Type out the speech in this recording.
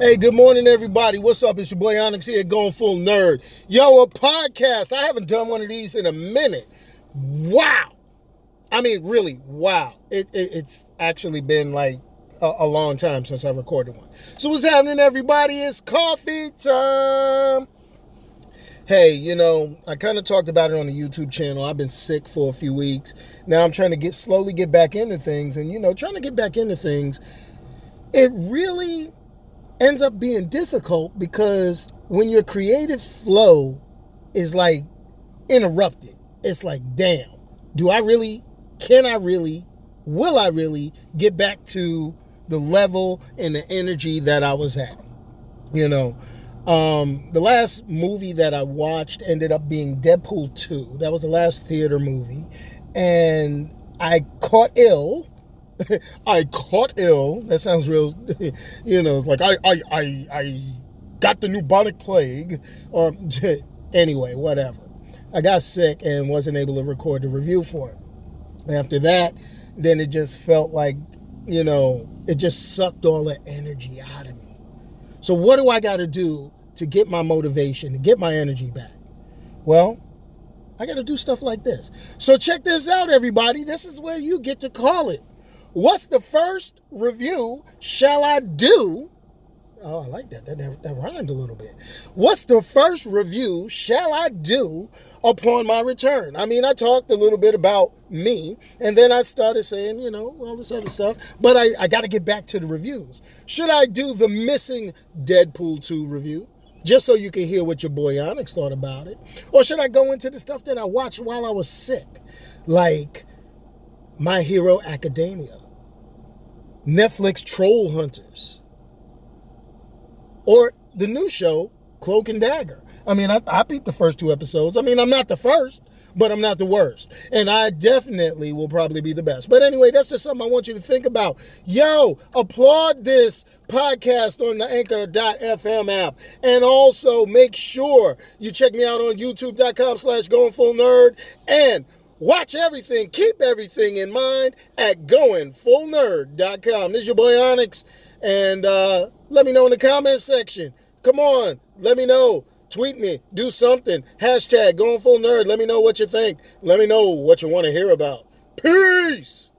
Hey, good morning, everybody. What's up? It's your boy Onyx here, going full nerd. Yo, a podcast. I haven't done one of these in a minute. Wow. I mean, really, wow. It, it, it's actually been like a, a long time since I recorded one. So, what's happening, everybody? It's coffee time. Hey, you know, I kind of talked about it on the YouTube channel. I've been sick for a few weeks. Now I'm trying to get slowly get back into things, and you know, trying to get back into things. It really ends up being difficult because when your creative flow is like interrupted, it's like, damn, do I really, can I really, will I really get back to the level and the energy that I was at? You know, um, the last movie that I watched ended up being Deadpool 2. That was the last theater movie. And I caught ill. I caught ill. That sounds real, you know, like I, I, I, I got the bubonic plague. Or anyway, whatever. I got sick and wasn't able to record the review for it. After that, then it just felt like, you know, it just sucked all the energy out of me. So, what do I got to do to get my motivation, to get my energy back? Well, I got to do stuff like this. So, check this out, everybody. This is where you get to call it. What's the first review shall I do? Oh, I like that. that. That, that rhymed a little bit. What's the first review shall I do upon my return? I mean, I talked a little bit about me, and then I started saying, you know, all this other stuff, but I, I got to get back to the reviews. Should I do the missing Deadpool 2 review? Just so you can hear what your boy Onyx thought about it. Or should I go into the stuff that I watched while I was sick? Like My Hero Academia, Netflix Trollhunters, or the new show, Cloak and Dagger. I mean, I, I peeped the first two episodes. I mean, I'm not the first, but I'm not the worst. And I definitely will probably be the best. But anyway, that's just something I want you to think about. Yo, applaud this podcast on the anchor.fm app. And also make sure you check me out on youtube.com slash going full nerd. And watch everything, keep everything in mind at goingfullnerd.com. This is your boy Onyx. And uh, let me know in the comment section. Come on, let me know. Tweet me, do something. Hashtag going full nerd. Let me know what you think. Let me know what you want to hear about. Peace.